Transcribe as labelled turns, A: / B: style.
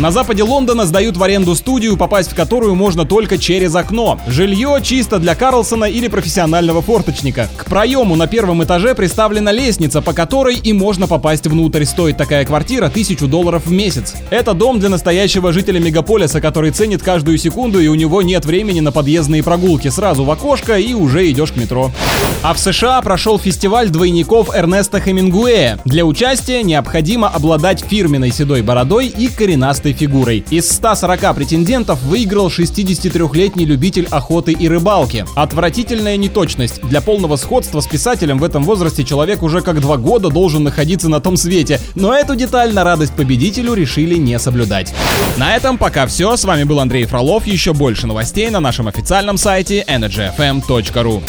A: На западе Лондона сдают в аренду студию, попасть в которую можно только через окно. Жилье чисто для Карлсона или профессионального форточника. К проему на первом этаже приставлена лестница, по которой и можно попасть внутрь. Стоит такая квартира тысячу долларов в месяц. Это дом для настоящего жителя мегаполиса, который ценит каждую секунду и у него нет времени на подъездные прогулки. Сразу в окошко и уже идешь к метро. А в США прошел фестиваль двойников Эрнеста Хемингуэя. Для участия необходимо обладать фирменной седой бородой и коренастой фигурой. Из 140 претендентов выиграл 63-летний любитель охоты и рыбалки. Отвратительная неточность. Для полного сходства с писателем в этом возрасте человек уже как два года должен находиться на том свете. Но эту деталь на радость победителю решили не соблюдать. На этом пока все. С вами был Андрей Фролов. Еще больше новостей на нашем официальном сайте energyfm.ru.